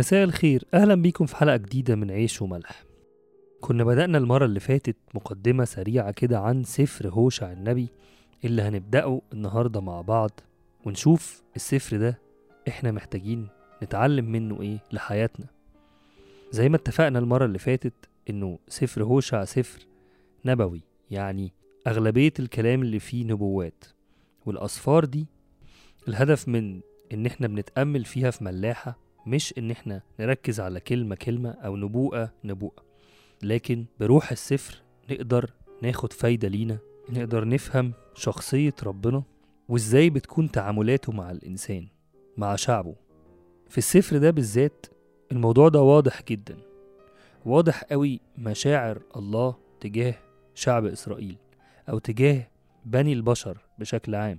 مساء الخير. أهلا بيكم في حلقة جديدة من عيش وملح. كنا بدأنا المرة اللي فاتت مقدمة سريعة كده عن سفر هوشع النبي اللي هنبدأه النهاردة مع بعض ونشوف السفر ده إحنا محتاجين نتعلم منه إيه لحياتنا. زي ما اتفقنا المرة اللي فاتت إنه سفر هوشع سفر نبوي يعني أغلبية الكلام اللي فيه نبوات. والأسفار دي الهدف من إن إحنا بنتأمل فيها في ملاحة مش إن إحنا نركز على كلمة كلمة أو نبوءة نبوءة لكن بروح السفر نقدر ناخد فايدة لينا نقدر نفهم شخصية ربنا وإزاي بتكون تعاملاته مع الإنسان مع شعبه. في السفر ده بالذات الموضوع ده واضح جدا واضح قوي مشاعر الله تجاه شعب إسرائيل أو تجاه بني البشر بشكل عام.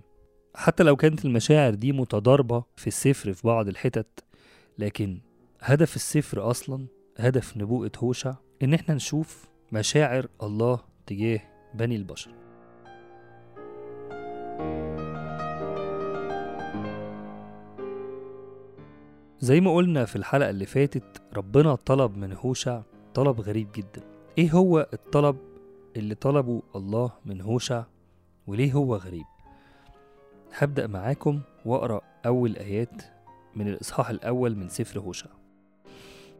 حتى لو كانت المشاعر دي متضاربة في السفر في بعض الحتت لكن هدف السفر أصلا هدف نبوءة هوشع إن إحنا نشوف مشاعر الله تجاه بني البشر. زي ما قلنا في الحلقة اللي فاتت ربنا طلب من هوشع طلب غريب جدا. إيه هو الطلب اللي طلبه الله من هوشع؟ وليه هو غريب؟ هبدأ معاكم وأقرأ أول آيات من الإصحاح الأول من سفر هوشع.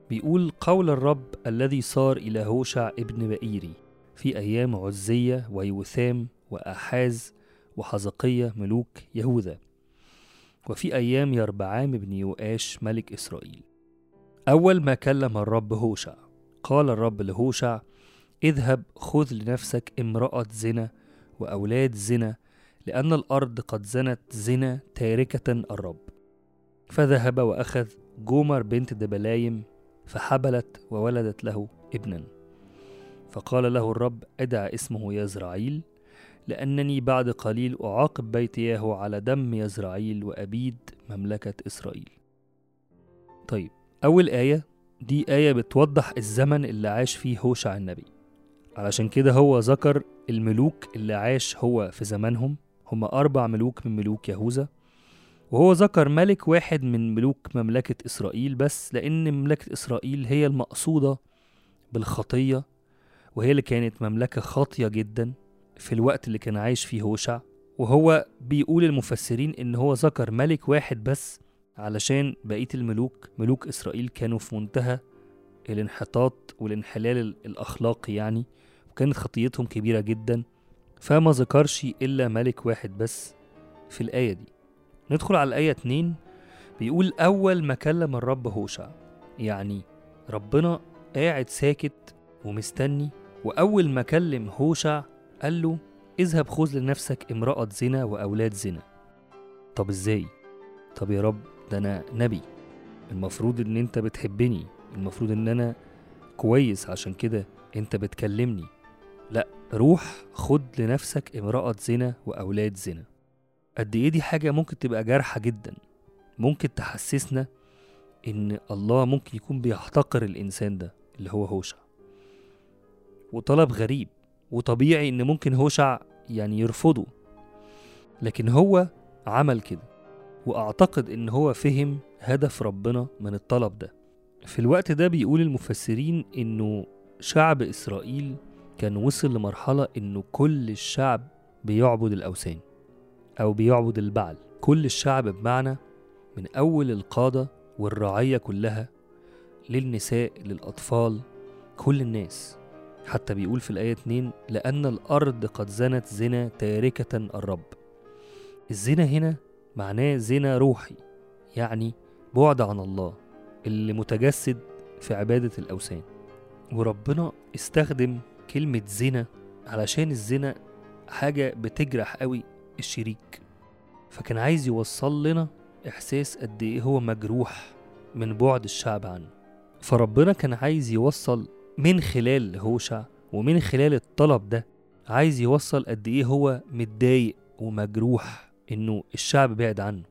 بيقول قول الرب الذي صار إلى هوشع ابن بئيري في أيام عزية ويوثام وأحاز وحزقية ملوك يهوذا وفي أيام يربعام بن يؤاش ملك إسرائيل. أول ما كلم الرب هوشع قال الرب لهوشع اذهب خذ لنفسك امرأة زنا وأولاد زنا لأن الأرض قد زنت زنا تاركة الرب. فذهب وأخذ جومر بنت دبلايم فحبلت وولدت له ابنا. فقال له الرب ادع اسمه يزرعيل لأنني بعد قليل أعاقب بيت ياهو على دم يزرعيل وأبيد مملكة إسرائيل. طيب أول آية دي آية بتوضح الزمن اللي عاش فيه هوشع النبي. علشان كده هو ذكر الملوك اللي عاش هو في زمانهم. هم أربع ملوك من ملوك يهوذا. وهو ذكر ملك واحد من ملوك مملكة إسرائيل بس لأن مملكة إسرائيل هي المقصودة بالخطية وهي اللي كانت مملكة خاطية جدا في الوقت اللي كان عايش فيه هوشع. وهو بيقول المفسرين إن هو ذكر ملك واحد بس علشان بقية الملوك ملوك إسرائيل كانوا في منتهى الانحطاط والانحلال الأخلاقي يعني وكانت خطيتهم كبيرة جدا. فما ذكرش إلا ملك واحد بس في الآية دي. ندخل على الآية 2 بيقول أول ما كلم الرب هوشع يعني ربنا قاعد ساكت ومستني وأول ما كلم هوشع قال له اذهب خذ لنفسك امرأة زنا وأولاد زنا. طب إزاي؟ طب يا رب ده أنا نبي. المفروض إن أنت بتحبني المفروض إن أنا كويس عشان كده أنت بتكلمني. لا روح خد لنفسك امرأة زنا وأولاد زنا. قد إيه دي حاجة ممكن تبقى جارحة جدا ممكن تحسسنا إن الله ممكن يكون بيحتقر الإنسان ده اللي هو هوشع. وطلب غريب وطبيعي إن ممكن هوشع يعني يرفضه. لكن هو عمل كده وأعتقد إن هو فهم هدف ربنا من الطلب ده. في الوقت ده بيقول المفسرين إنه شعب إسرائيل كان وصل لمرحلة إنه كل الشعب بيعبد الأوثان. أو بيعبد البعل. كل الشعب بمعنى من أول القادة والرعية كلها للنساء للأطفال كل الناس. حتى بيقول في الآية 2 لأن الأرض قد زنت زنا تاركة الرب. الزنا هنا معناه زنا روحي يعني بعد عن الله اللي متجسد في عبادة الأوثان. وربنا استخدم كلمة زنا علشان الزنا حاجة بتجرح قوي الشريك. فكان عايز يوصل لنا إحساس قد إيه هو مجروح من بعد الشعب عنه فربنا كان عايز يوصل من خلال هوشع ومن خلال الطلب ده عايز يوصل قد إيه هو متضايق ومجروح إنه الشعب بعد عنه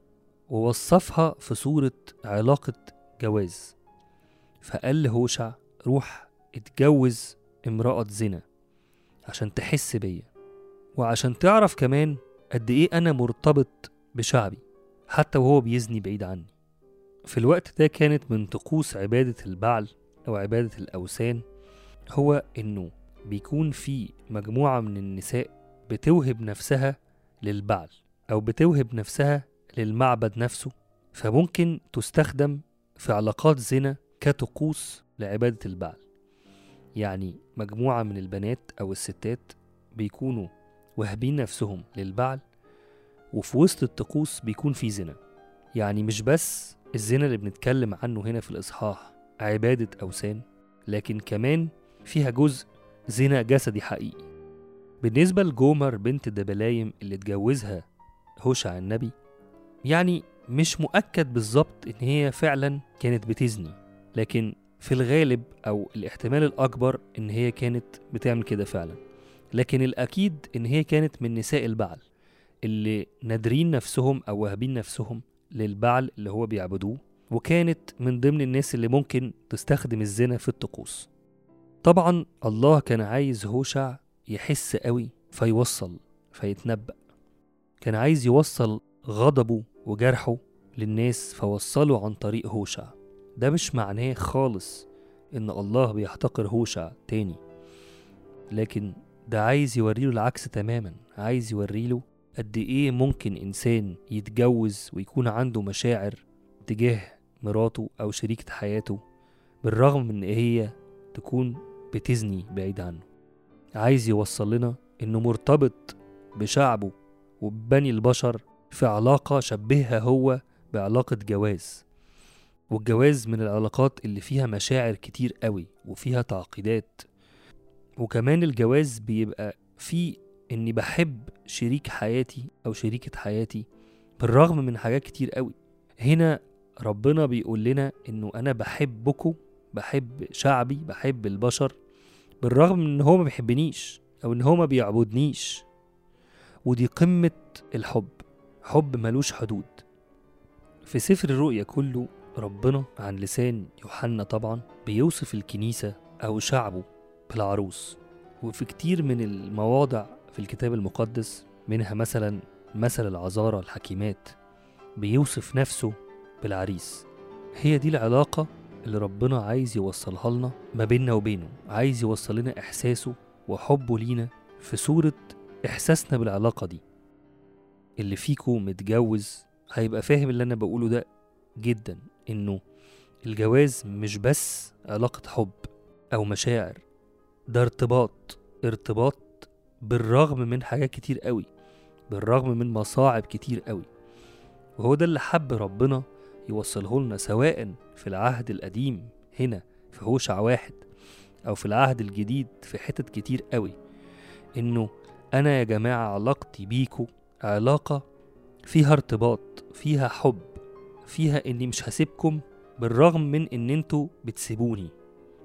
ووصفها في صورة علاقة جواز. فقال لهوشع روح اتجوز امرأة زنا عشان تحس بيا وعشان تعرف كمان قد إيه أنا مرتبط بشعبي حتى وهو بيزني بعيد عني. في الوقت ده كانت من طقوس عبادة البعل أو عبادة الأوثان هو إنه بيكون في مجموعة من النساء بتوهب نفسها للبعل أو بتوهب نفسها للمعبد نفسه فممكن تستخدم في علاقات زنا كطقوس لعبادة البعل. يعني مجموعة من البنات أو الستات بيكونوا واهبين نفسهم للبعل وفي وسط الطقوس بيكون في زنا. يعني مش بس الزنا اللي بنتكلم عنه هنا في الإصحاح عبادة أوثان لكن كمان فيها جزء زنا جسدي حقيقي. بالنسبة لجومر بنت دبلايم اللي اتجوزها هوشع النبي يعني مش مؤكد بالظبط إن هي فعلا كانت بتزني لكن في الغالب أو الاحتمال الأكبر إن هي كانت بتعمل كده فعلا. لكن الأكيد إن هي كانت من نساء البعل اللي نادرين نفسهم أو واهبين نفسهم للبعل اللي هو بيعبدوه وكانت من ضمن الناس اللي ممكن تستخدم الزنا في الطقوس. طبعا الله كان عايز هوشع يحس قوي فيوصل فيتنبأ. كان عايز يوصل غضبه وجرحه للناس فوصله عن طريق هوشع. ده مش معناه خالص إن الله بيحتقر هوشع تاني. لكن ده عايز يوريله العكس تماما عايز يوريله قد إيه ممكن إنسان يتجوز ويكون عنده مشاعر تجاه مراته أو شريكة حياته بالرغم من إن هي تكون بتزني بعيد عنه. عايز يوصل لنا إنه مرتبط بشعبه وبني البشر في علاقة شبهها هو بعلاقة جواز. والجواز من العلاقات اللي فيها مشاعر كتير قوي وفيها تعقيدات وكمان الجواز بيبقى فيه إني بحب شريك حياتي أو شريكة حياتي بالرغم من حاجات كتير قوي. هنا ربنا بيقول لنا إنه أنا بحبكم بحب شعبي بحب البشر بالرغم من إن هو ما بيحبنيش أو إن هو ما بيعبدنيش. ودي قمة الحب حب ملوش حدود. في سفر الرؤيا كله ربنا عن لسان يوحنا طبعا بيوصف الكنيسة أو شعبه. بالعروس وفي كتير من المواضع في الكتاب المقدس منها مثلا مثل العذارى الحكيمات بيوصف نفسه بالعريس. هي دي العلاقة اللي ربنا عايز يوصلها لنا ما بيننا وبينه عايز يوصل لنا إحساسه وحبه لينا في صورة إحساسنا بالعلاقة دي. اللي فيكو متجوز هيبقى فاهم اللي أنا بقوله ده جدا إنه الجواز مش بس علاقة حب أو مشاعر ده ارتباط ارتباط بالرغم من حاجات كتير قوي بالرغم من مصاعب كتير قوي. وهو ده اللي حب ربنا يوصله لنا سواء في العهد القديم هنا في هوشع واحد أو في العهد الجديد في حتت كتير قوي. إنه أنا يا جماعة علاقتي بيكو علاقة فيها ارتباط فيها حب فيها إني مش هسيبكم بالرغم من إن أنتوا بتسيبوني.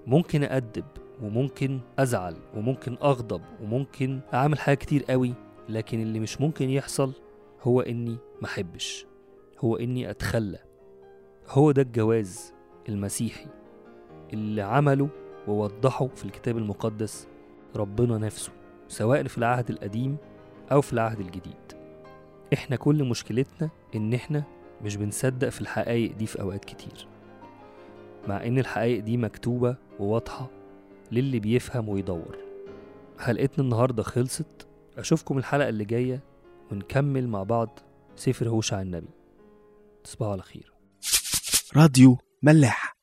ممكن أأدب وممكن أزعل وممكن أغضب وممكن أعمل حاجات كتير قوي لكن اللي مش ممكن يحصل هو إني محبش هو إني أتخلى. هو ده الجواز المسيحي اللي عمله ووضحه في الكتاب المقدس ربنا نفسه سواء في العهد القديم أو في العهد الجديد. إحنا كل مشكلتنا إن إحنا مش بنصدق في الحقائق دي في أوقات كتير مع إن الحقائق دي مكتوبة وواضحة للي بيفهم ويدور. حلقتنا النهاردة خلصت أشوفكم الحلقة اللي جاية ونكمل مع بعض سفر هوشع النبي. تصبحوا على خير. راديو ملاح.